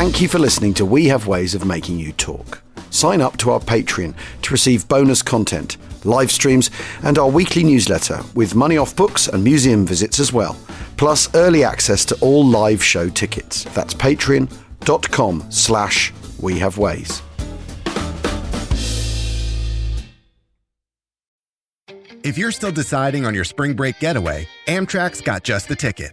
Thank you for listening to We Have Ways of Making You Talk. Sign up to our Patreon to receive bonus content, live streams, and our weekly newsletter with money off books and museum visits as well, plus early access to all live show tickets. That's patreon.com slash we have ways. If you're still deciding on your spring break getaway, Amtrak's got just the ticket.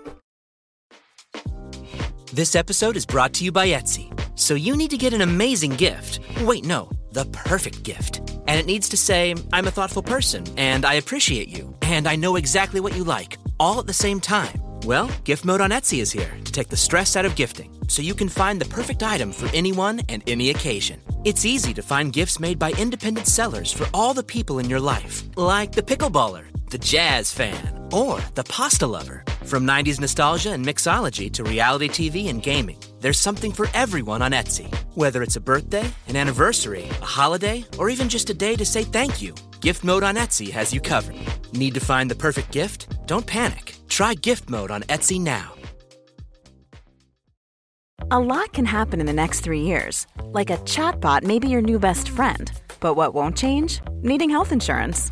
This episode is brought to you by Etsy. So you need to get an amazing gift. Wait, no, the perfect gift. And it needs to say, I'm a thoughtful person, and I appreciate you, and I know exactly what you like, all at the same time. Well, gift mode on Etsy is here to take the stress out of gifting, so you can find the perfect item for anyone and any occasion. It's easy to find gifts made by independent sellers for all the people in your life, like the pickleballer, the jazz fan, or the pasta lover. From 90s nostalgia and mixology to reality TV and gaming, there's something for everyone on Etsy. Whether it's a birthday, an anniversary, a holiday, or even just a day to say thank you, Gift Mode on Etsy has you covered. Need to find the perfect gift? Don't panic. Try Gift Mode on Etsy now. A lot can happen in the next three years. Like a chatbot may be your new best friend. But what won't change? Needing health insurance.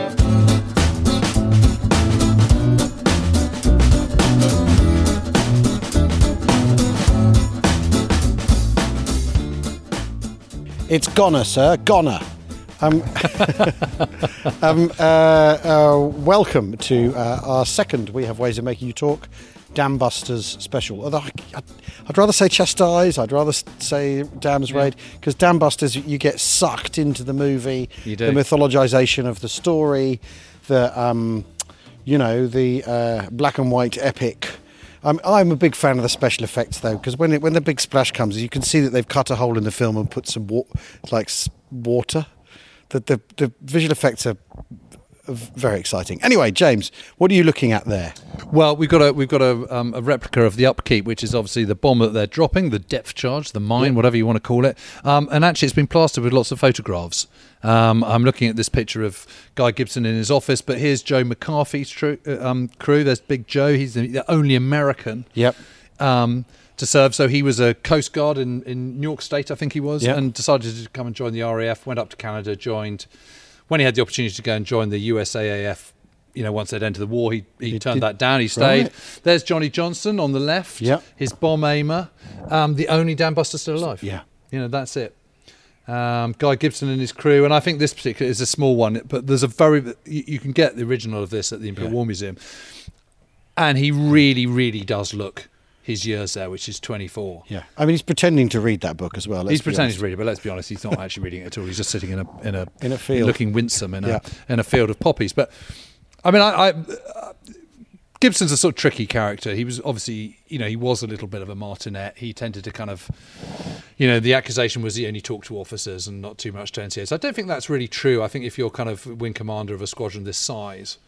It's goner, sir. Goner. Um, um, uh, uh, welcome to uh, our second We Have Ways of Making You Talk Dam Busters special. Although I, I'd rather say chastise, I'd rather say Dam's Raid, because Dam Busters, you get sucked into the movie, You do. the mythologization of the story, the, um, you know, the uh, black and white epic. I'm, I'm a big fan of the special effects though, because when it, when the big splash comes, you can see that they've cut a hole in the film and put some wa- like water. The, the the visual effects are very exciting. Anyway, James, what are you looking at there? Well, we've got a we've got a, um, a replica of the upkeep, which is obviously the bomb that they're dropping, the depth charge, the mine, whatever you want to call it. Um, and actually, it's been plastered with lots of photographs. Um, I'm looking at this picture of Guy Gibson in his office, but here's Joe McCarthy's tru- uh, um, crew. There's Big Joe. He's the, the only American. Yep. Um, to serve, so he was a Coast Guard in, in New York State, I think he was, Yep. and decided to come and join the RAF. Went up to Canada, joined. When he had the opportunity to go and join the USAAF, you know, once they'd entered the war, he, he, He turned did- that down. He stayed. Right. There's Johnny Johnson on the left. Yep. His bomb aimer, um, the only Dam Buster still alive. Yeah. You know, that's it. Um, Guy Gibson and his crew, and I think this particular is a small one, but there's a very you, you can get the original of this at the Imperial Yeah. War Museum, and he really, really does look his years there, which is 24. Yeah, I mean he's pretending to read that book as well. he's pretending honest. to read it, but let's be honest, he's not actually reading it at all. He's just sitting in a in a In a field. looking winsome in Yeah. a in a field of poppies. But I mean, I, I uh, Gibson's a sort of tricky character. He was obviously, you know, he was a little bit of a martinet. He tended to kind of, you know, the accusation was he only talked to officers and not too much to NCOs. I don't think that's really true. I think if you're kind of wing commander of a squadron this size,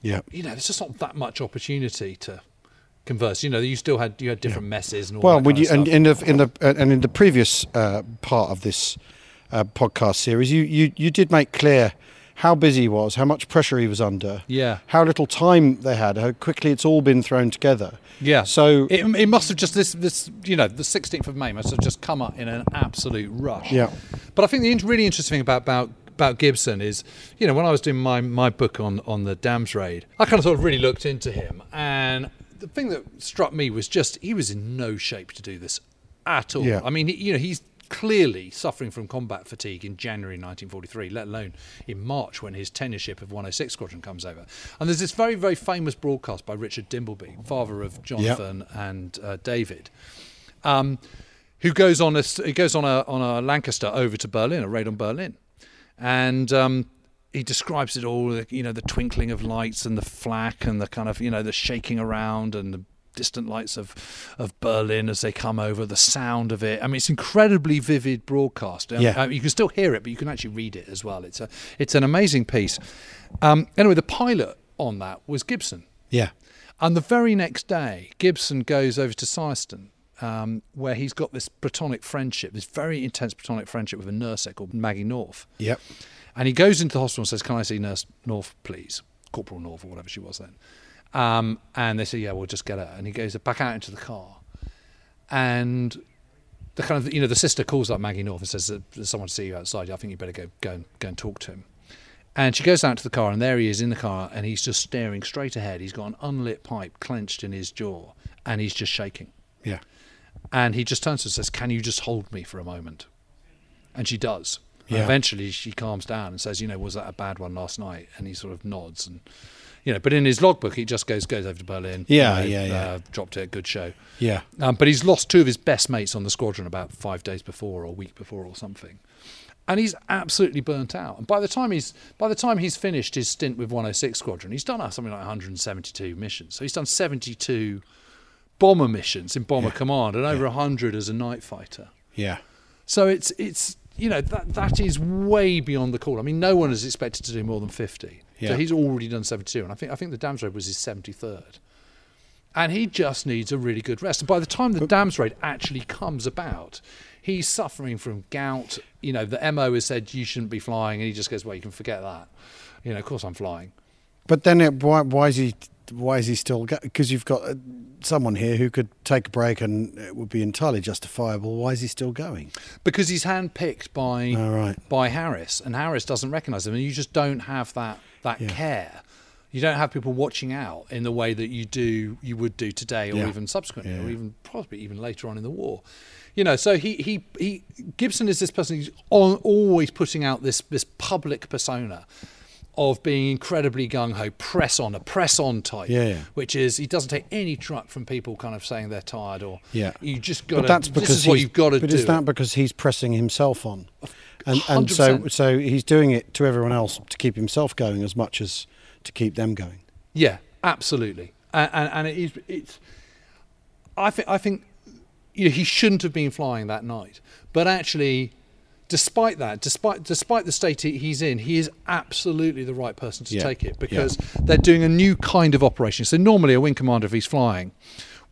Yeah. you know, there's just not that much opportunity to converse. You know, you still had you had different messes and all Well, that when kind you and in the in the uh, and in the previous uh, part of this uh, podcast series, you, you you did make clear how busy he was, how much pressure he was under, Yeah. how little time they had, how quickly it's all been thrown together. Yeah. So it, it must have just this this you know the 16th of May must have just come up in an absolute rush. Yeah. But I think the in- really interesting thing about about about Gibson is, you know, when I was doing my my book on on the Dams raid, I kind of sort of really looked into him, and the thing that struck me was just he was in no shape to do this at all. Yeah. I mean, you know, he's clearly suffering from combat fatigue in January 1943, let alone in March when his tenureship of 106 Squadron comes over. And there's this very, very famous broadcast by Richard Dimbleby, father of Jonathan and uh, David, um, who goes on a he goes on a on a Lancaster over to Berlin, a raid on Berlin, and um, he describes it all. You know, the twinkling of lights and the flak and the kind of you know the shaking around and the distant lights of of Berlin as they come over, the sound of it. I mean, it's incredibly vivid broadcast. Um, Yeah. uh, you can still hear it, but you can actually read it as well. It's a it's an amazing piece. Um, anyway, the pilot on that was Gibson. yeah, And the very next day, Gibson goes over to Syston, um, where he's got this platonic friendship, this very intense platonic friendship with a nurse called Maggie North. yep, And he goes into the hospital and says, Can I see Nurse North, please? Corporal North, or whatever she was then. Um, and they say, Yeah, we'll just get her. And he goes back out into the car. And the kind of, you know, the sister calls up Maggie North and says, There's someone to see you outside. I think you better go, go, and, go and talk to him. And she goes out to the car, and there he is in the car, and he's just staring straight ahead. He's got an unlit pipe clenched in his jaw, and he's just shaking. yeah, And he just turns to her and says, Can you just hold me for a moment? And she does. Yeah. eventually she calms down and says, You know, was that a bad one last night? And he sort of nods. And, you know, but in his logbook, he just goes goes over to Berlin. Yeah, you know, yeah, yeah. Uh, dropped it, good show. yeah, Um, but he's lost two of his best mates on the squadron about five days before or a week before or something. And he's absolutely burnt out. And by the time he's by the time he's finished his stint with 106 Squadron, he's done uh, something like 172 missions. So he's done 72 bomber missions in bomber command and over 100 as a night fighter. yeah, So it's it's you know that that is way beyond the call. I mean, no one is expected to do more than 50. Yeah. So he's already done 72, and I think I think the Dams raid was his 73rd. And he just needs a really good rest. And by the time the oh. Dams raid actually comes about, he's suffering from gout. You know, the MO has said you shouldn't be flying, and he just goes, "Well, you can forget that." You know, of course I'm flying. But then it, why why is he why is he still because you've got uh, someone here who could take a break and it would be entirely justifiable. Why is he still going? because he's handpicked by Oh, right. by Harris, and Harris doesn't recognise him, and you just don't have that that Yeah. care. You don't have people watching out in the way that you do you would do today, or Yeah. even subsequently, or even probably even later on in the war. You know, so he he, he Gibson is this person who's al- always putting out this this public persona of being incredibly gung ho, press on, a press on type. Yeah, yeah. Which is he doesn't take any truck from people kind of saying they're tired or Yeah, you just got But that's this because is what you've got to do. But is that because he's pressing himself on, and and so so he's doing it to everyone else to keep himself going as much as to keep them going. Yeah, absolutely, and and, and it is it's. I think I think you know, he shouldn't have been flying that night, but actually, despite that, despite despite the state he's in, he is absolutely the right person to Yeah, take it yeah. because they're doing a new kind of operation. So normally, a wing commander, if he's flying,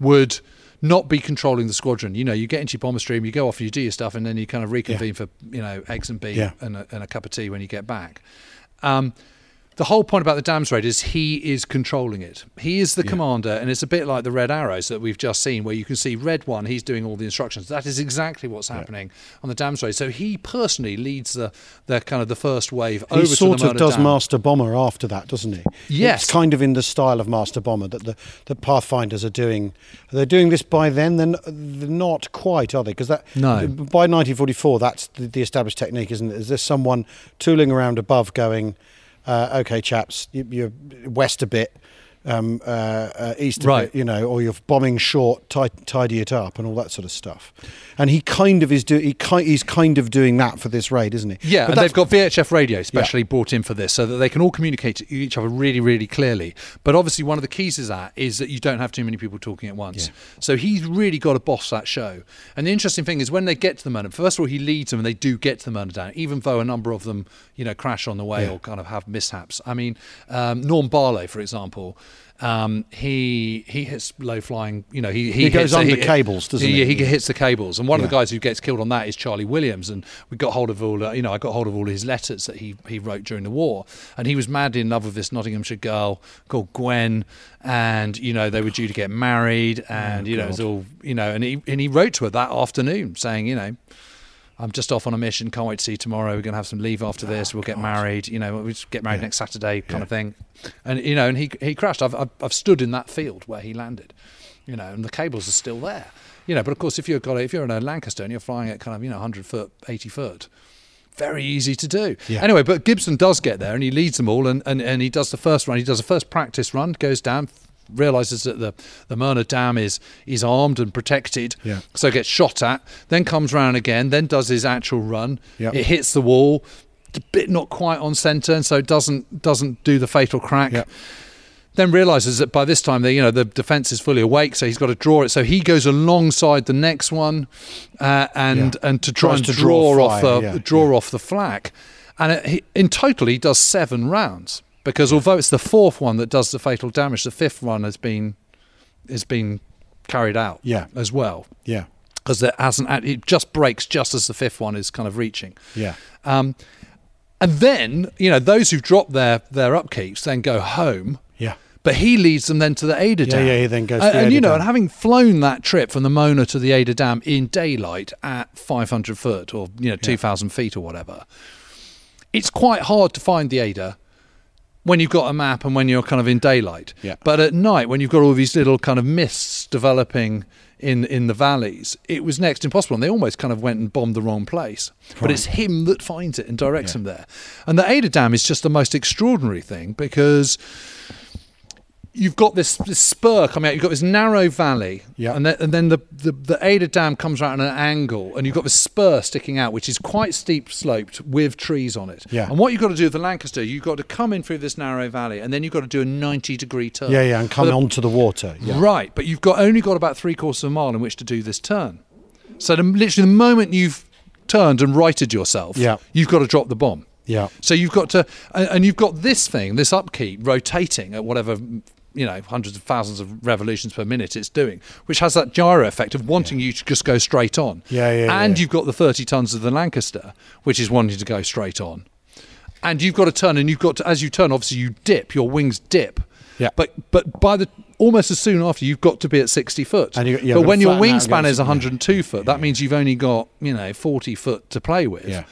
would not be controlling the squadron. You know, you get into your bomber stream, you go off, you do your stuff, and then you kind of reconvene for you know eggs and B Yeah. and, a, and a cup of tea when you get back. Um, the whole point about the Dams raid is he is controlling it. He is the commander, and it's a bit like the Red Arrows that we've just seen, where you can see Red One, he's doing all the instructions. That is exactly what's happening on the Dams raid. So he personally leads the, the kind of the first wave He over sort to the of does Dam. Master Bomber after that, doesn't he? Yes. it's kind of in the style of Master Bomber that the that Pathfinders are doing. They're doing this by then. Then they're not quite, are they? Because that No. by 1944, that's the, the established technique, isn't it? Is there someone tooling around above, going, uh, "Okay, chaps, you, you're west a bit." Um, uh, uh, east Right. you know, or you're bombing short, ti- tidy it up, and all that sort of stuff. And he kind of is doing. He ki- he's kind of doing that for this raid, isn't he? Yeah, But and they've got VHF radio specially brought in for this so that they can all communicate to each other really, really clearly. But obviously, one of the keys is that is that you don't have too many people talking at once. Yeah. So he's really got to boss that show. And the interesting thing is when they get to the murder, first of all, he leads them and they do get to the murder down, even though a number of them, you know, crash on the way or kind of have mishaps. I mean, um, Norm Barlow, for example. Um, he he hits low flying. You know, he he, He goes under cables, doesn't he? Yeah, he hits the cables. And one of the guys who gets killed on that is Charlie Williams. And we got hold of all, uh, you know, I got hold of all his letters that he, he wrote during the war. And he was madly in love with this Nottinghamshire girl called Gwen. And, you know, they were due to get married. And, you know, it was all, you know, and he, and he wrote to her that afternoon saying, you know, I'm just off on a mission. Can't wait to see you tomorrow. We're going to have some leave after this. We'll get oh, married. You know, we'll get married next Saturday, kind of thing. And you know, and he he crashed. I've, I've I've stood in that field where he landed. You know, and the cables are still there. You know, but of course, if you've got if you're in a Lancaster and you're flying at kind of you know 100 foot, 80 foot. Very easy to do. Yeah. Anyway, but Gibson does get there and he leads them all and, and, and he does the first run. He does a first practice run, goes down, realizes that the the Möhne Dam is is armed and protected, Yeah. so gets shot at. Then comes round again. Then does his actual run. Yep. It hits the wall, a bit not quite on centre, and so doesn't doesn't do the fatal crack. Yep. Then realizes that by this time, the you know the defense is fully awake, so he's got to draw it. So he goes alongside the next one, uh, and Yeah. and to try Tries and to draw, draw off the yeah, draw off the flak. And it, he, in total, he does seven rounds because although it's the fourth one that does the fatal damage, the fifth one has been has been carried out Yeah. as well Yeah, because it hasn't it just breaks just as the fifth one is kind of reaching yeah, um, and then you know those who've dropped their their upkeeps then go home yeah. but he leads them then to the Eder Dam. yeah, yeah, he then goes And, the and you know, Dam. and having flown that trip from the Möhne to the Eder Dam in daylight at 500 foot or you know 2,000 feet or whatever, it's quite hard to find the Eder when you've got a map and when you're kind of in daylight. Yeah. But at night, when you've got all these little kind of mists developing in in the valleys, it was next impossible, and they almost kind of went and bombed the wrong place. But it's him that finds it and directs him there. And the Eder Dam is just the most extraordinary thing because you've got this, this spur coming out. You've got this narrow valley, Yeah. and then, and then the, the the Eder Dam comes out at an angle, and you've got this spur sticking out, which is quite steep sloped with trees on it. Yeah. And what you've got to do with the Lancaster, you've got to come in through this narrow valley, and then you've got to do a ninety degree turn. Yeah, yeah, and come the- onto the water. Yeah. Right, but you've got only got about three quarters of a mile in which to do this turn. So the, literally, the moment you've turned and righted yourself, Yeah. you've got to drop the bomb. Yeah. So you've got to, and you've got this thing, this upkeep rotating at whatever, you know, hundreds of thousands of revolutions per minute it's doing, which has that gyro effect of wanting you to just go straight on. Yeah, yeah, And yeah. you've got the 30 tons of the Lancaster, which is wanting to go straight on. And you've got to turn, and you've got to, as you turn, obviously you dip, your wings dip. Yeah. But but by the almost as soon after you've got to be at 60 foot. And you- yeah, but when your wingspan is 102 foot, that means you've only got you know 40 foot to play with. Yeah.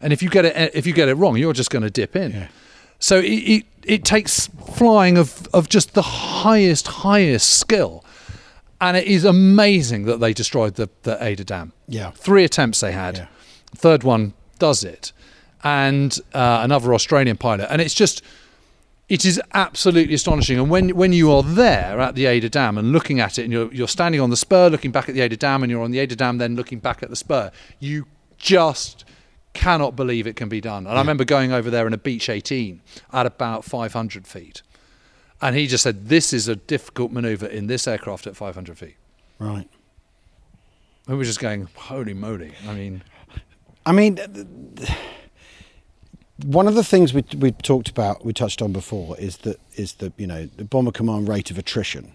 And if you get it eh, if you get it wrong, you're just going to dip in. So it, it it takes flying of of just the highest highest skill. And it is amazing that they destroyed the, the Eder Dam. Yeah. Three attempts they had. Yeah. Third one does it. And uh, another Australian pilot. And it's just, it is absolutely astonishing. And when when you are there at the Eder Dam and looking at it, and you're you're standing on the spur, looking back at the Eder Dam, and you're on the Eder Dam, then looking back at the spur, you just cannot believe it can be done. And I remember going over there in a Beech 18 at about 500 feet, and he just said, "This is a difficult manoeuvre in this aircraft at 500 feet." Right. We were just going, "Holy moly!" I mean, I mean, one of the things we we talked about, we touched on before, is that is the you know the bomber command rate of attrition,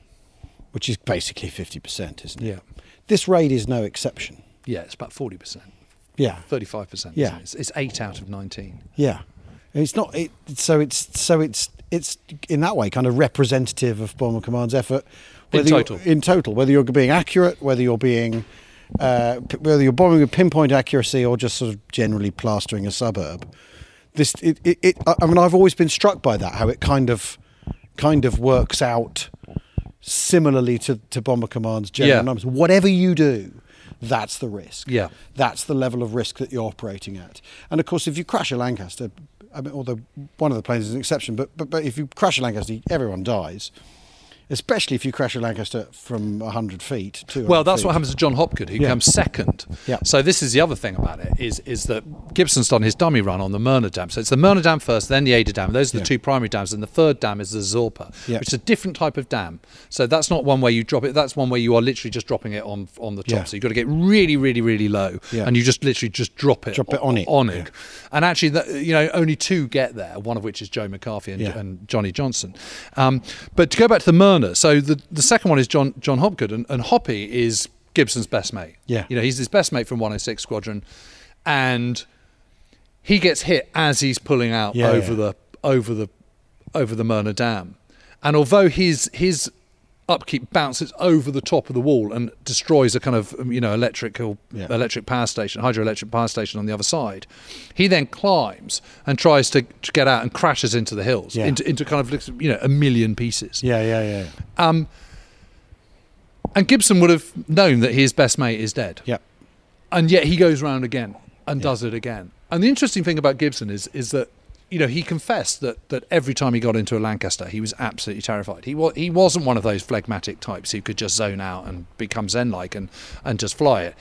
which is basically fifty percent, isn't it? Yeah. This raid is no exception. yeah, it's about 40 percent. Yeah. 35 percent. Yeah. it's, it's eight out of 19. Yeah. It's not. It, so it's so it's it's in that way kind of representative of bomber command's effort. In total. In total, whether you're being accurate, whether you're being uh, whether you're bombing with pinpoint accuracy or just sort of generally plastering a suburb. This it, it, it I I mean I've always been struck by that how it kind of kind of works out similarly to, to bomber command's general Yeah. numbers. Whatever you do, that's the risk. Yeah. That's the level of risk that you're operating at. And of course, if you crash a Lancaster, I mean, although one of the planes is an exception, but but, but if you crash a Lancaster, everyone dies. Especially if you crash a Lancaster from 100 feet. 200 Well, that's feet. what happens to John Hopgood, who Yeah. comes second. Yeah. So this is the other thing about it is is that Gibson's done his dummy run on the Möhne Dam. So it's the Möhne Dam first, then the Eder Dam. Those are the Yeah. two primary dams, and the third dam is the Sorpe, Yeah. which is a different type of dam. So that's not one where you drop it. That's one where you are literally just dropping it on on the top. Yeah. So you've got to get really, really, really low, and you just literally just drop it Drop it on it, on it. And actually, the, you know, only two get there. One of which is Joe McCarthy and, and Johnny Johnson. Um, but to go back to the Möhne, so the the second one is John John Hopgood, and, and Hoppy is Gibson's best mate. Yeah. you know, he's his best mate from 106 Squadron, and he gets hit as he's pulling out Yeah, over yeah. the over the over the Möhne Dam, and although his his upkeep bounces over the top of the wall and destroys a kind of um, you know electrical Yeah. electric power station hydroelectric power station on the other side he then climbs and tries to, to get out and crashes into the hills Yeah. into, into kind of you know a million pieces Yeah, yeah, yeah. um, and Gibson would have known that his best mate is dead Yeah. and yet he goes round again and does it again. And the interesting thing about Gibson is is that you know he confessed that that every time he got into a Lancaster, he was absolutely terrified. He was he wasn't one of those phlegmatic types who could just zone out and become zen like and and just fly it.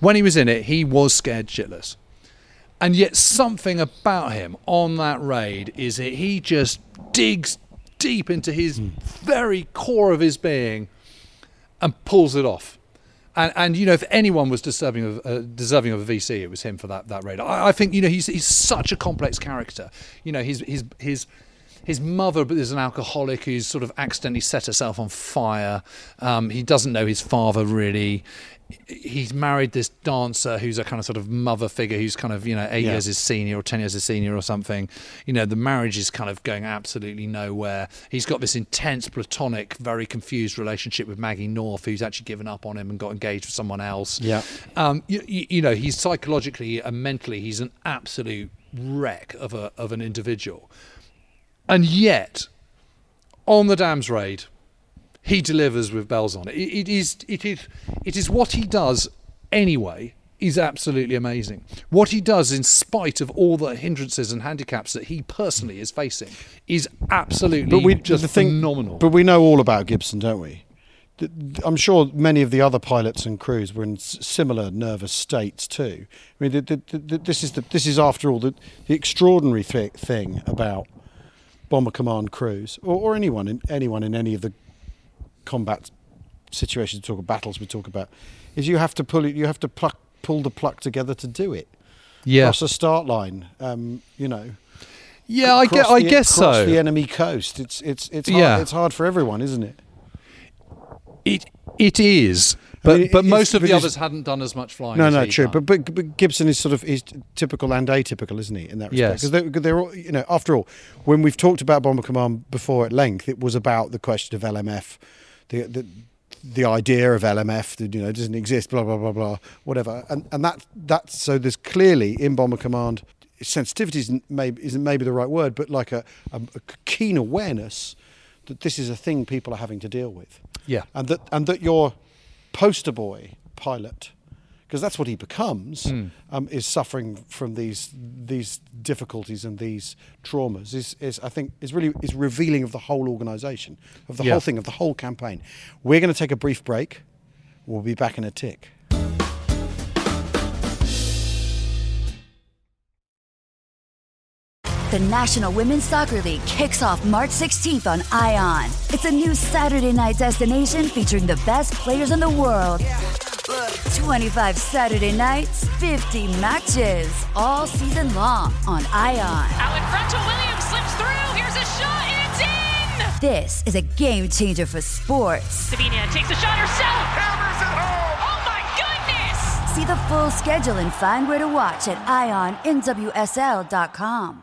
When he was in it, he was scared shitless. And yet something about him on that raid is that he just digs deep into his hmm. very core of his being and pulls it off. And, and you know, if anyone was deserving of uh, deserving of a VC, it was him for that that raid. I, I think you know he's he's such a complex character. You know, his his his his mother is an alcoholic who's sort of accidentally set herself on fire. Um, he doesn't know his father really. He's married this dancer who's a kind of sort of mother figure who's kind of you know eight Yeah. years his senior or ten years his senior or something. You know, the marriage is kind of going absolutely nowhere. He's got this intense platonic, very confused relationship with Maggie North, who's actually given up on him and got engaged with someone else. Yeah. Um, you, you, you know, he's psychologically and mentally, he's an absolute wreck of a of an individual, and yet, on the Dams raid, he delivers with bells on it. It, is it is it is what he does anyway. Is absolutely amazing. What he does, in spite of all the hindrances and handicaps that he personally is facing, is absolutely But we just the thing, phenomenal. But we know all about Gibson, don't we? Th- th- I'm sure many of the other pilots and crews were in similar nervous states too. I mean, th th th this is the, this is after all the, the extraordinary thi- thing about bomber command crews, or, or anyone in anyone in any of the combat situations we talk about battles we talk about, is you have to pull it, you have to pluck, pull the pluck together to do it. yeah, Cross a start line, um, you know. yeah, I, cross gue- I guess so. the enemy coast. It's it's it's hard, Yeah. it's hard for everyone, isn't it? It it is, but mean, but most of the others hadn't done as much flying. No, no, true. But, but but Gibson is sort of is typical and atypical, isn't he? In that respect, Yes. because they're, they're all, you know, after all, when we've talked about Bomber Command before at length, it was about the question of LMF, the the the idea of LMF that you know doesn't exist, blah blah blah blah, whatever, and and that that's so there's clearly in Bomber Command sensitivity isn't maybe isn't maybe the right word, but like a, a, a keen awareness that this is a thing people are having to deal with. Yeah. and that and that your poster boy pilot, because that's what he becomes, Hmm. um, is suffering from these these difficulties and these traumas. Is is I think is really is revealing of the whole organisation, of the Yeah. whole thing, of the whole campaign. We're going to take a brief break. We'll be back in a tick. The National Women's Soccer League kicks off March 16th on ION. It's a new Saturday night destination featuring the best players in the world. 25 Saturday nights, 50 matches, all season long on ION. Out in front Williams, slips through. Here's a shot. It's in. This is a game changer for sports. Sabina takes a shot herself. Hammers it home. Oh my goodness. See the full schedule and find where to watch at IONNWSL.com.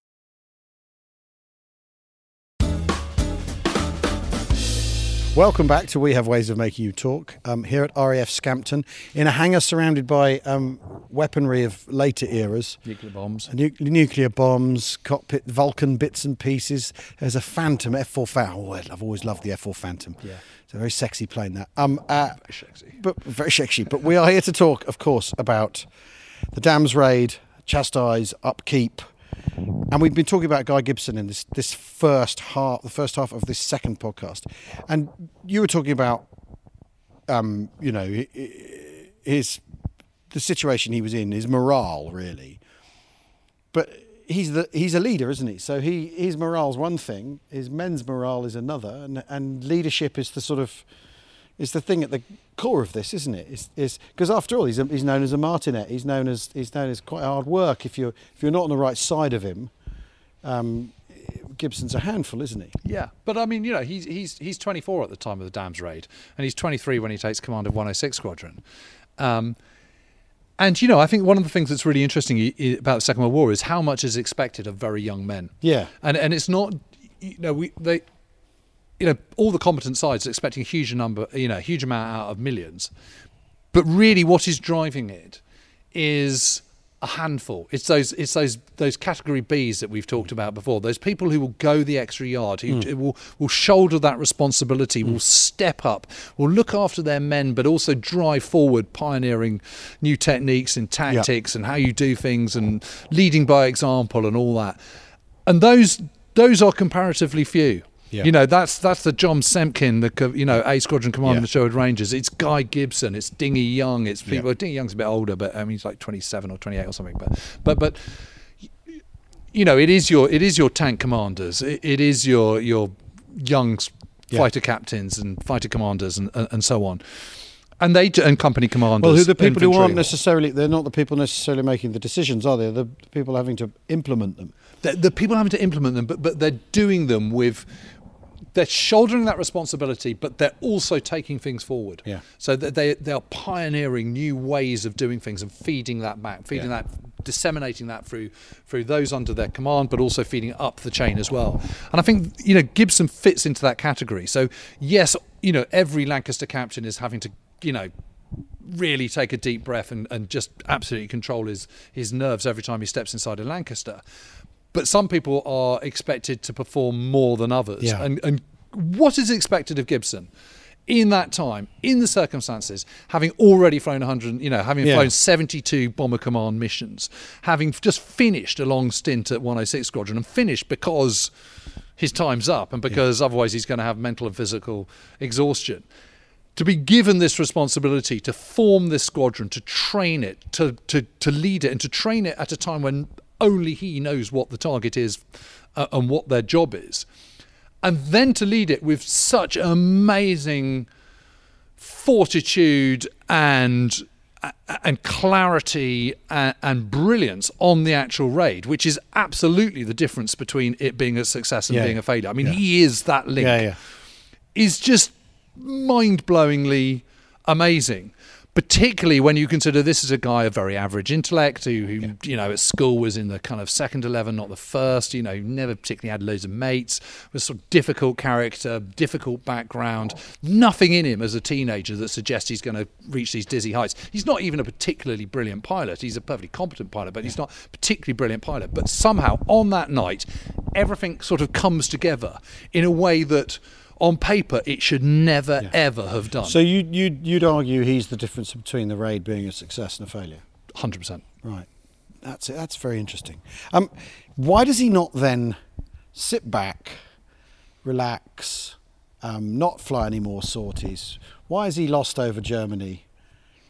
Welcome back to We Have Ways of Making You Talk um, here at RAF Scampton in a hangar surrounded by um, weaponry of later eras. Nuclear bombs. Nu- nuclear bombs, cockpit, Vulcan bits and pieces. There's a Phantom F4 Phantom. Oh, I've always loved the F4 Phantom. Yeah. It's a very sexy plane that. Um, uh, Very sexy. but very sexy. But we are here to talk, of course, about the Dams raid, chastise, upkeep, and we've been talking about Guy Gibson in this this first half, the first half of this second podcast, and you were talking about, um, you know, hi- hi- his the situation he was in, his morale, really. But he's the he's a leader, isn't he? So he his morale's one thing, his men's morale is another, and and leadership is the sort of is the thing at the core of this, isn't it? Is is because after all, he's a, he's known as a martinet. He's known as he's known as quite hard work. If you're if you're not on the right side of him, um, Gibson's a handful, isn't he? Yeah, but I mean, you know, he's he's he's 24 at the time of the Dams raid, and he's 23 when he takes command of 106 Squadron. Um, and you know, I think one of the things that's really interesting about the Second World War is how much is expected of very young men. Yeah. and and it's not, you know, we they, you know, all the competent sides are expecting a huge number, you know, a huge amount out of millions, but really, what is driving it is a handful. It's those it's those those category Bs that we've talked about before. Those people who will go the extra yard, who Mm. will will shoulder that responsibility, will step up, will look after their men, but also drive forward, pioneering new techniques and tactics and how you do things, and leading by example and all that. And those those are comparatively few. Yeah. You know, that's that's the John Semken, the you know A Squadron Commander Yeah. of the Sherwood Rangers. It's Guy Gibson. It's Dinghy Young. It's people. Yeah. Dinghy Young's a bit older, but I mean he's like twenty seven or twenty eight or something. But but but you know, it is your it is your tank commanders. It, it is your your young Yeah. fighter captains and fighter commanders and, and and so on. And they and company commanders. Well, who the people who aren't necessarily they're not the people necessarily making the decisions, are they? The people having to implement them. the, the people having to implement them, but but they're doing them with they're shouldering that responsibility, but they're also taking things forward. Yeah. So that they they are pioneering new ways of doing things and feeding that back, feeding Yeah. that, disseminating that through through those under their command, but also feeding up the chain as well. And I think you know Gibson fits into that category. So yes, you know every Lancaster captain is having to you know really take a deep breath and, and just absolutely control his his nerves every time he steps inside a Lancaster. But some people are expected to perform more than others. Yeah. And and what is expected of Gibson? In that time, in the circumstances, having already flown 100, you know, having Yeah. flown 72 bomber command missions, having just finished a long stint at 106 Squadron and finished because his time's up and because otherwise he's going to have mental and physical exhaustion to be given this responsibility to form this squadron, to train it, to, to, to lead it, and to train it at a time when only he knows what the target is uh, and what their job is. And then to lead it with such amazing fortitude and and clarity and, and brilliance on the actual raid, which is absolutely the difference between it being a success and Yeah, being a failure. I mean, yeah. he is that link Yeah, yeah. is just mind blowingly amazing. Particularly when you consider this is a guy of very average intellect who, who you know, at school was in the kind of second 11, not the first, you know, never particularly had loads of mates, was sort of difficult character, difficult background, nothing in him as a teenager that suggests he's going to reach these dizzy heights. He's not even a particularly brilliant pilot. He's a perfectly competent pilot, but he's not a particularly brilliant pilot. But somehow on that night, everything sort of comes together in a way that on paper it should never ever have done. So you you you'd argue he's the difference between the raid being a success and a failure. Hundred percent. Right. That's it. That's very interesting. Um, why does he not then sit back, relax, um, not fly any more sorties? Why is he lost over Germany?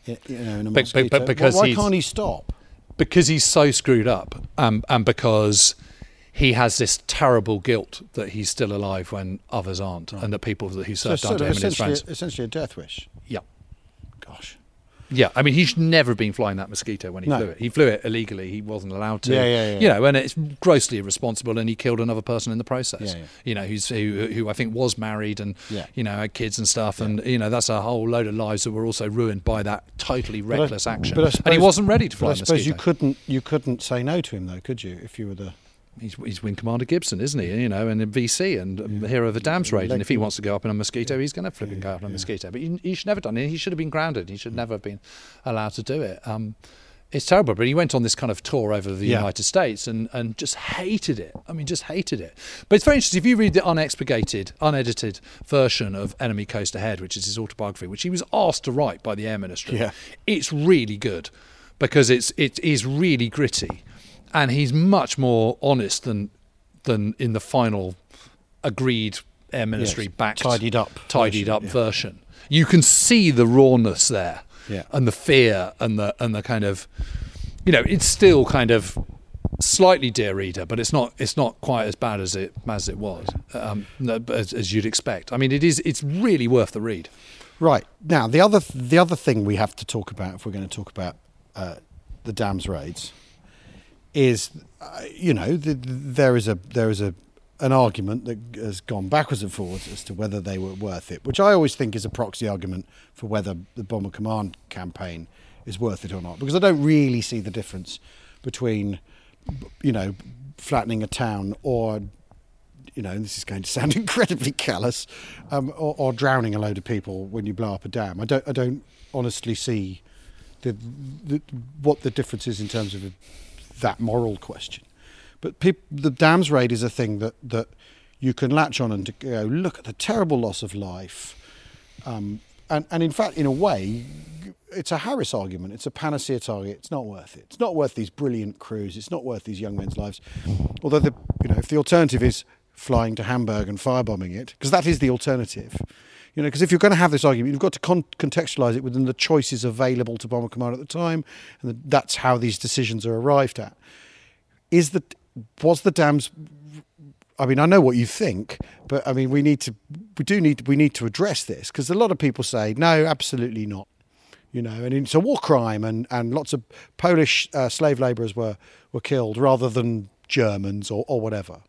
You know, in a But- but- mosquito? but because why can't he stop? because he's so screwed up, um, and because he has this terrible guilt that he's still alive when others aren't, and the people that he So served sort under him and his essentially, friends. essentially a death wish. Yeah. Gosh. Yeah, I mean, he's never been flying that mosquito when he No. flew it. He flew it illegally. He wasn't allowed to. Yeah, yeah, yeah. You know, and it's grossly irresponsible, and he killed another person in the process. Yeah, yeah. You know, who's who, who I think was married and Yeah. you know had kids and stuff, and you know that's a whole load of lives that were also ruined by that totally But I- reckless action. but I and he wasn't ready to fly I suppose mosquito. you couldn't you couldn't say no to him though, could you? If you were the He's, he's Wing Commander Gibson, isn't he? You know, and VC and um, hero of the Dams raid. And if he wants to go up in a mosquito, he's going to flip and go up in a mosquito. But he, he should never have done it. He should have been grounded. He should never have been allowed to do it. Um, it's terrible. But he went on this kind of tour over the Yeah. United States and, and just hated it. I mean, just hated it. But it's very interesting. If you read the unexpurgated, unedited version of Enemy Coast Ahead, which is his autobiography, which he was asked to write by the Air Ministry, Yeah. it's really good because it's it is really gritty, and he's much more honest than than in the final agreed Air Ministry Yes, backed tidied up tidied version, up yeah. version. You can see the rawness there, Yeah. and the fear and the and the kind of, you know, it's still kind of slightly dear reader, but it's not it's not quite as bad as it as it was, um, as, as you'd expect. I mean, it is it's really worth the read. Right now, the other the other thing we have to talk about if we're going to talk about uh, the dams raids is, uh, you know, the, there is a there is a an argument that has gone backwards and forwards as to whether they were worth it, which I always think is a proxy argument for whether the Bomber Command campaign is worth it or not, because I don't really see the difference between, you know, flattening a town or you know, this is going to sound incredibly callous, um, or, or drowning a load of people when you blow up a dam. I don't, I don't honestly see the, the what the difference is in terms of that moral question. But peop, the dams raid is a thing that that you can latch on and go look at the terrible loss of life, um, and and in fact, in a way, it's a Harris argument. It's a panacea target. It's not worth it. It's not worth these brilliant crews. It's not worth these young men's lives. Although the you know if the alternative is flying to Hamburg and firebombing it, because that is the alternative. You know, because if you're going to have this argument, you've got to con- contextualize it within the choices available to Bomber Command at the time, and that's how these decisions are arrived at. Is the was the dams? I mean, I know what you think, but I mean, we need to, we do need, we need to address this because a lot of people say no, absolutely not. You know, and it's a war crime, and, and lots of Polish uh, slave labourers were were killed rather than Germans or, or whatever.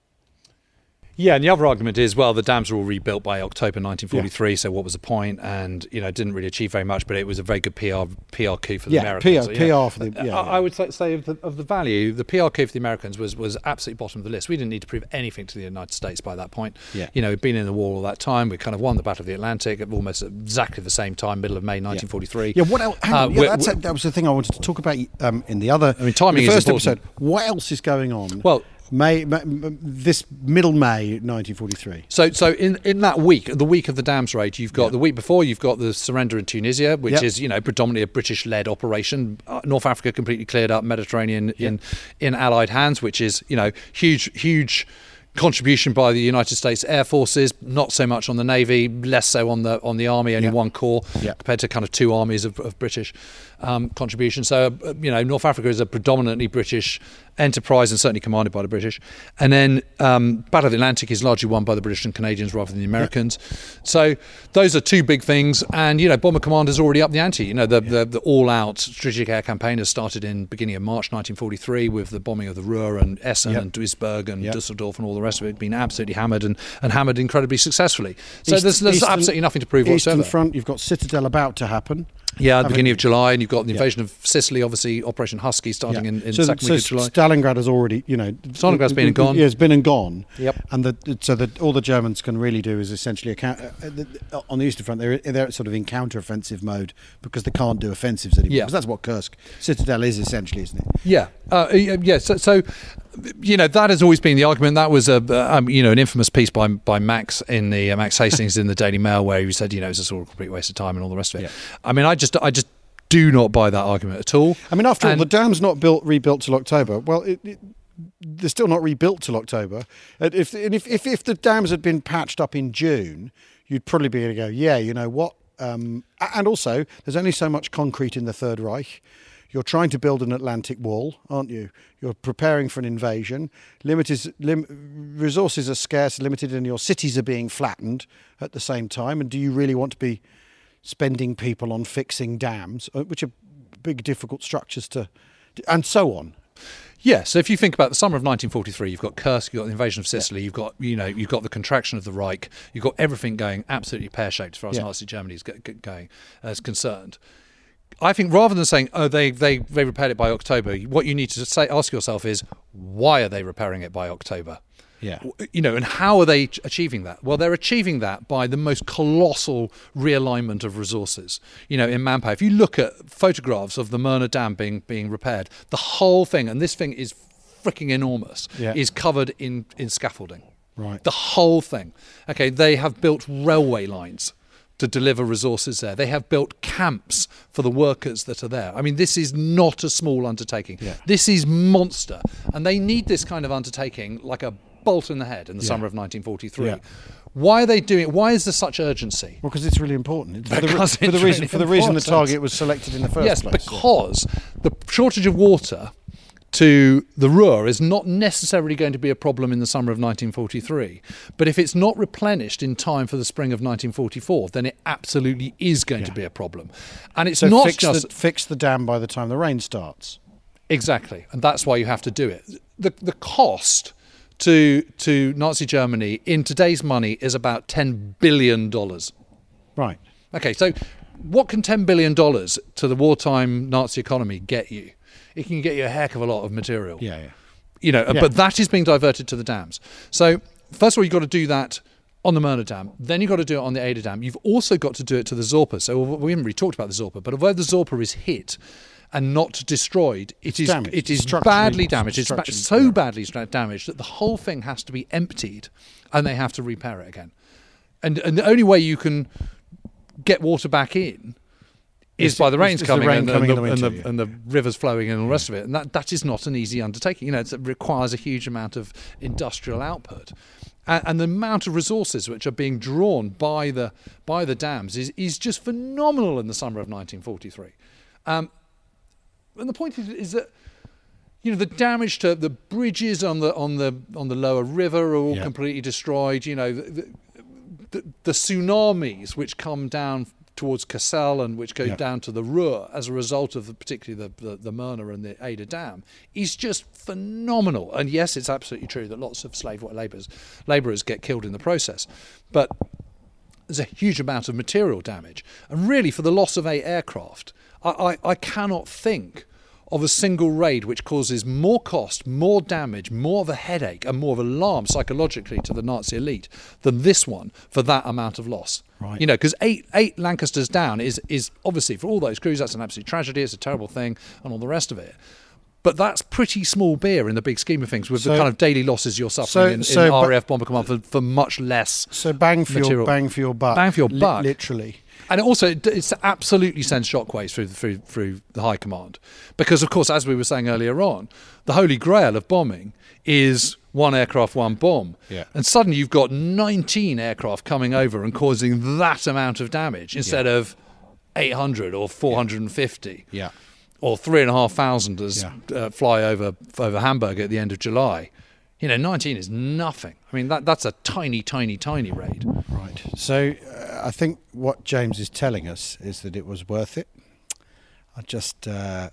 Yeah, and the other argument is, well, the dams were all rebuilt by October 1943, so what was the point? And you know, didn't really achieve very much, but it was a very good PR PR coup for the Yeah, Americans. PR So, yeah. PR for the- yeah, I, yeah. I would say, of, the, of the value, the PR coup for the Americans was was absolutely bottom of the list. We didn't need to prove anything to the United States by that point. Yeah. you know, we'd been in the war all that time. We kind of won the Battle of the Atlantic at almost exactly the same time, middle of May 1943. Yeah, what else? Uh, yeah, that's, that was the thing I wanted to talk about um, in the other. I mean, timing the is first important. episode. What else is going on? Well- May, May this middle May 1943. So, so in, in that week, the week of the dams raid, you've got the week before, you've got the surrender in Tunisia, which Yep. is you know predominantly a British-led operation. Uh, North Africa completely cleared up, Mediterranean in in Allied hands, which is you know huge, huge contribution by the United States Air Forces. Not so much on the Navy, less so on the on the Army. Only Yep. one corps Yep. compared to kind of two armies of, of British um, contribution. So uh, you know, North Africa is a predominantly British enterprise and certainly commanded by the British. And then um, Battle of the Atlantic is largely won by the British and Canadians rather than the Americans. So those are two big things. And you know, Bomber Command has already upped the ante. You know, the, the, the all-out strategic air campaign has started in beginning of March 1943 with the bombing of the Ruhr and Essen Yep. and Duisburg and Yep. Dusseldorf and all the the rest of it, been absolutely hammered and, and hammered incredibly successfully. So East- there's, there's Eastern- absolutely nothing to prove Eastern whatsoever. Front, you've got Citadel about to happen. Yeah, at the beginning of July, and you've got the Yeah. invasion of Sicily, obviously Operation Husky starting Yeah. in, in so, second so week of July. Stalingrad has already, you know, Stalingrad's been and gone. Yeah, it's been and gone. Yep. And the, so that all the Germans can really do is essentially account, uh, the, on the Eastern Front. They're they're sort of in counter-offensive mode because they can't do offensives anymore. Yeah. Because that's what Kursk Citadel is essentially, isn't it? Yeah, uh, yeah. yeah, So, so, you know, that has always been the argument. That was a, uh, um, you know, an infamous piece by by Max in the uh, Max Hastings in the Daily Mail, where he said, you know, it's a sort of complete waste of time and all the rest of it. Yeah. I mean, I just, I just do not buy that argument at all. I mean, after all, the dam's not built rebuilt till October. Well, it, it, they're still not rebuilt till October. And if, and if, if if the dams had been patched up in June, you'd probably be able to go, yeah, you know what? Um, and also, there's only so much concrete in the Third Reich. You're trying to build an Atlantic wall, aren't you? You're preparing for an invasion. Limited lim, resources are scarce, limited, and your cities are being flattened at the same time. And do you really want to be spending people on fixing dams, uh, which are big, difficult structures to, and so on? Yeah, so if you think about the summer of 1943, you've got Kursk, you've got the invasion of Sicily, you've got you know you've got the contraction of the Reich, you've got everything going absolutely pear shaped as far as Yeah. Nazi Germany is go- go- going as concerned. I think rather than saying oh they they they repaired it by October, what you need to say ask yourself is why are they repairing it by October? Yeah. You know, and how are they achieving that? Well, they're achieving that by the most colossal realignment of resources. You know, in manpower. If you look at photographs of the Möhne Dam being being repaired, the whole thing, and this thing is freaking enormous, Yeah. is covered in in scaffolding. Right. The whole thing. Okay, they have built railway lines to deliver resources there. They have built camps for the workers that are there. I mean, this is not a small undertaking. Yeah. This is monster. And they need this kind of undertaking like a bolt in the head in the Yeah. summer of 1943. Yeah. Why are they doing it? Why is there such urgency? Well, because it's really important. It's for the, for the reason really for the reason the target was selected in the first yes, place. because the shortage of water to the Ruhr is not necessarily going to be a problem in the summer of 1943. But if it's not replenished in time for the spring of 1944, then it absolutely is going to be a problem. And it's so not fix just the, fix the dam by the time the rain starts. Exactly, and that's why you have to do it. The the cost to to Nazi Germany in today's money is about ten billion dollars. Right. Okay, so what can ten billion dollars to the wartime Nazi economy get you? It can get you a heck of a lot of material. Yeah, yeah. You know, uh, Yeah. but that is being diverted to the dams. So first of all, you've got to do that on the Möhne Dam. Then you've got to do it on the Eder Dam. You've also got to do it to the Sorpe. So we haven't really talked about the Sorpe, but although the Sorpe is hit and not destroyed, it It's is damaged. it is badly damaged. It's ba- so yeah. badly stra- damaged that the whole thing has to be emptied, and they have to repair it again. And and the only way you can get water back in is Is- by the rains the coming, rain and, coming and, the, and, the, yeah. and the rivers flowing and all the rest of it. And that, that is not an easy undertaking. You know, it's- it requires a huge amount of industrial output. And, and the amount of resources which are being drawn by the by the dams is, is just phenomenal in the summer of 1943. Um, and the point is, is that you know the damage to the bridges on the on the on the lower river are all Yeah. completely destroyed. You know the, the, the tsunamis which come down towards Kassel and which go Yeah. down to the Ruhr as a result of the, particularly the, the the Möhne and the Eder Dam is just phenomenal. And yes, it's absolutely true that lots of slave labourers labourers get killed in the process, but there's a huge amount of material damage. And really, for the loss of eight aircraft, I, I, I cannot think of a single raid which causes more cost, more damage, more of a headache, and more of alarm psychologically to the Nazi elite than this one for that amount of loss. Right. You know, because eight eight Lancasters down is is obviously for all those crews that's an absolute tragedy. It's a terrible thing, and all the rest of it. But that's pretty small beer in the big scheme of things, with the kind of daily losses you're suffering so- in, so, RAF bomber command for, for much less. So bang for your bang for your buck. Bang for your li- buck. literally. And it also, it it's absolutely sends shockwaves through, through, through the high command. Because, of course, as we were saying earlier on, the holy grail of bombing is one aircraft, one bomb. Yeah. And suddenly you've got 19 aircraft coming over and causing that amount of damage instead of 800 or 450 Yeah. or three and a half thousand as Yeah. uh, fly over over Hamburg at the end of July. You know, 19 is nothing. I mean, that that's a tiny, tiny, tiny raid. Right. So uh, I think what James is telling us is that it was worth it. I just, uh,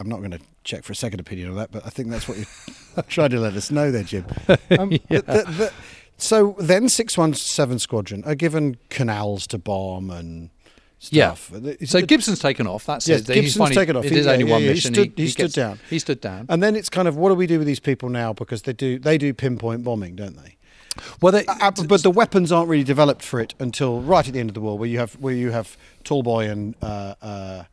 I'm not going to check for a second opinion on that, but I think that's what you. Try to let us know there, Jim. Um, the- the- the- so then 617 Squadron are given canals to bomb and stuff. Yeah. So it- Gibson's taken off. That's Yes, it. He's Gibson's finally- taken off. It He- is yeah, only yeah, one yeah, he mission. stood- he stood gets- down. He stood down. And then it's kind of what do we do with these people now because they do they do pinpoint bombing, don't they? Well, they, Uh, but the weapons aren't really developed for it until right at the end of the war, where you have where you have Tallboy and uh, uh,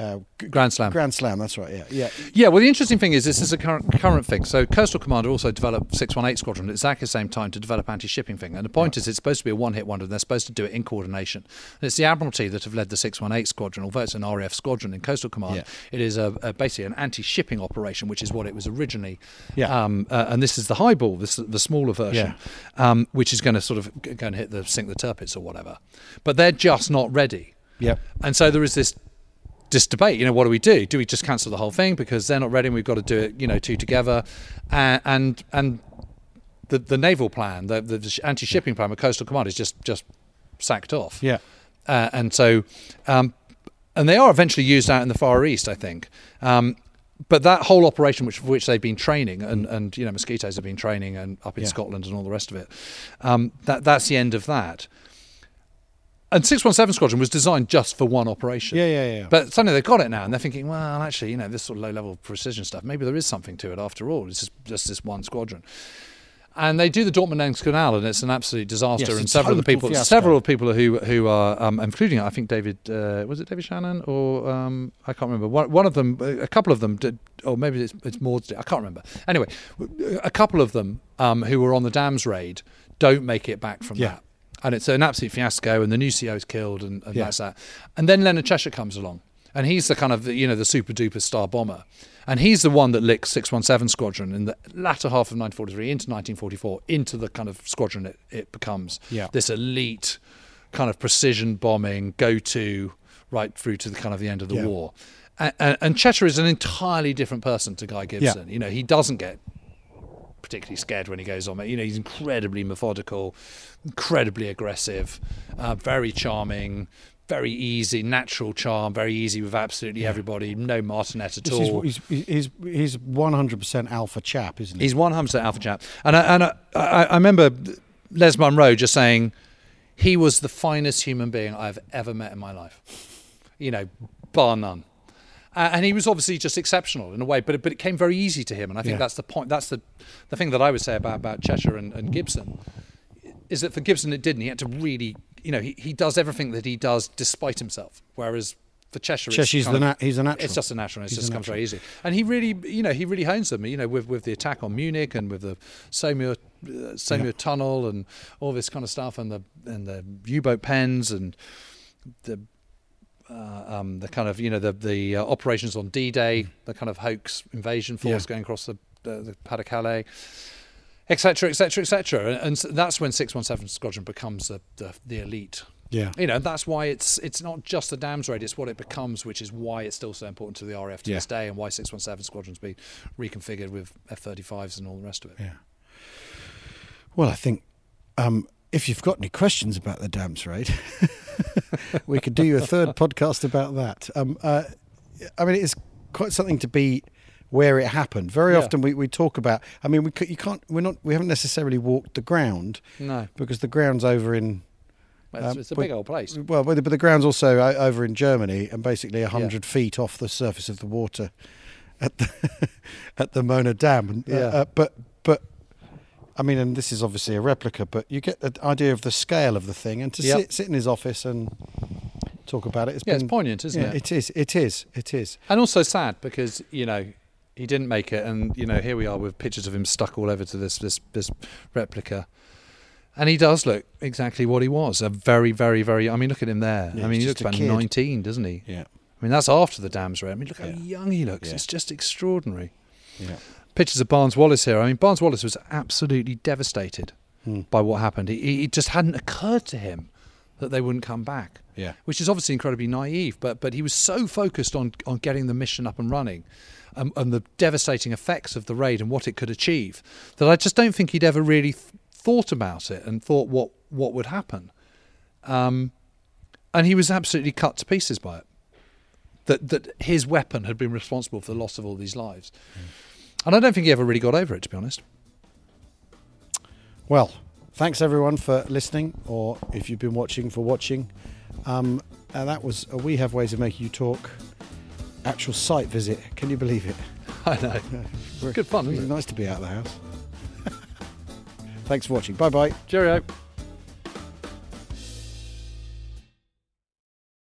uh, Grand Slam. Grand Slam. That's right. Yeah, yeah. Yeah, well, the interesting thing is this is a current current thing. So Coastal Commander also developed 618 Squadron at exactly the same time to develop anti-shipping thing. And the point is it's supposed to be a one-hit wonder and they're supposed to do it in coordination. And it's the Admiralty that have led the 618 Squadron, although it's an RAF squadron in Coastal Command. Yeah. It is a, a basically an anti-shipping operation, which is what it was originally. Yeah. Um, uh, and this is the highball, this the smaller version, um, which is going to sort of g- go and hit the sink the Tirpitz or whatever. But they're just not ready. Yep. And so there is this this debate. You know, what do we do? Do we just cancel the whole thing because they're not ready and we've got to do it? You know, two together, and and, and the the naval plan, the the anti shipping plan with Coastal Command is just just sacked off. Yeah. Uh, and so, um, and they are eventually used out in the Far East, I think. Um, but that whole operation, which which they've been training, and, and you know mosquitoes have been training, and up in Yeah. Scotland and all the rest of it, um, that that's the end of that. And 617 Squadron was designed just for one operation. Yeah, yeah, yeah. But suddenly they've got it now, and they're thinking, well, actually, you know, this sort of low level precision stuff, maybe there is something to it after all. It's just, just this one squadron. And they do the Dortmund Canal, and it's an absolute disaster. Yes, and several of the people, fiasco. several of the people who who are, um, including I think David, uh, was it David Shannon or um, I can't remember. One, one of them, a couple of them did, or maybe it's, it's Maudslay. I can't remember. Anyway, a couple of them um, who were on the dams raid don't make it back from Yeah. that and it's an absolute fiasco, and the new CO is killed, and, and Yeah. that's that. And then Leonard Cheshire comes along, and he's the kind of you know the super duper star bomber, and he's the one that licks 617 Squadron in the latter half of 1943 into 1944 into the kind of squadron it, it becomes. Yeah. This elite kind of precision bombing go to right through to the kind of the end of the Yeah. war. And, and, and Cheshire is an entirely different person to Guy Gibson. You know, he doesn't get particularly scared when he goes on. It. You know, he's incredibly methodical, incredibly aggressive, uh, very charming, very easy, natural charm, very easy with absolutely everybody. No martinet at This all. is, he's, he's he's 100% alpha chap, isn't he? He's one hundred percent alpha chap, and I, and I, I, I remember Les Munro just saying he was the finest human being I've ever met in my life. You know, bar none. Uh, and he was obviously just exceptional in a way, but it, but it came very easy to him, and I think Yeah. that's the point. That's the the thing that I would say about about Cheshire and, and Gibson is that for Gibson it didn't. He had to really, you know, he, he does everything that he does despite himself, whereas for Cheshire, it's Cheshire's the na- he's a natural. It's just a natural. It He's just comes very easy. And he really, you know, he really hones them. You know, with with the attack on Munich and with the Saumur, uh, Yeah. tunnel and all this kind of stuff, and the and the U-boat pens and the uh, um, the kind of you know the the uh, operations on D-Day, the kind of hoax invasion force Yeah. going across the the, the Pas de Calais, etc., etc., etc. And that's when 617 Squadron becomes the, the the elite. Yeah. You know, that's why it's it's not just the dams raid, it's what it becomes, which is why it's still so important to the RAF to Yeah. this day and why 617 Squadron's been reconfigured with F-35s and all the rest of it. Yeah. Well, I think um, if you've got any questions about the dams raid, we could do you a third podcast about that. Um, uh, I mean, it's quite something to be where it happened. Very Yeah. often we, we talk about. I mean, we you can't. We're not. We haven't necessarily walked the ground. No. because the ground's over in. Well, it's, um, it's a big old place. Well, but the, but the ground's also over in Germany and basically hundred feet off the surface of the water at the at the Möhne Dam. And, uh, Yeah. uh, but but I mean, and this is obviously a replica, but you get the idea of the scale of the thing, and to Yep. sit sit in his office and talk about it. It's Yeah, it's been- poignant, isn't yeah, it? It is. It is. It is. And also sad because you know he didn't make it, and you know here we are with pictures of him stuck all over to this this this replica, and he does look exactly what he was. A very very very. I mean, look at him there. Yeah, I mean, he looks about kid. nineteen, doesn't he? Yeah. I mean, that's after the dams raid. I mean, look how young he looks. It's just extraordinary. Yeah. Pictures of Barnes Wallis here. I mean, Barnes Wallis was absolutely devastated Hmm. by what happened. He, it just hadn't occurred to him that they wouldn't come back. Yeah. Which is obviously incredibly naive, but but he was so focused on on getting the mission up and running, um, and the devastating effects of the raid and what it could achieve, that I just don't think he'd ever really th- thought about it and thought what what would happen. Um, and he was absolutely cut to pieces by it. That that his weapon had been responsible for the loss of all these lives. And I don't think he ever really got over it, to be honest. Well, thanks everyone for listening, or if you've been watching, for watching. Um, and that was a We Have Ways of Making You Talk actual site visit. Can you believe it? I know. We're- Good fun, isn't it? nice to be out of the house. thanks for watching. Bye bye. Cheerio.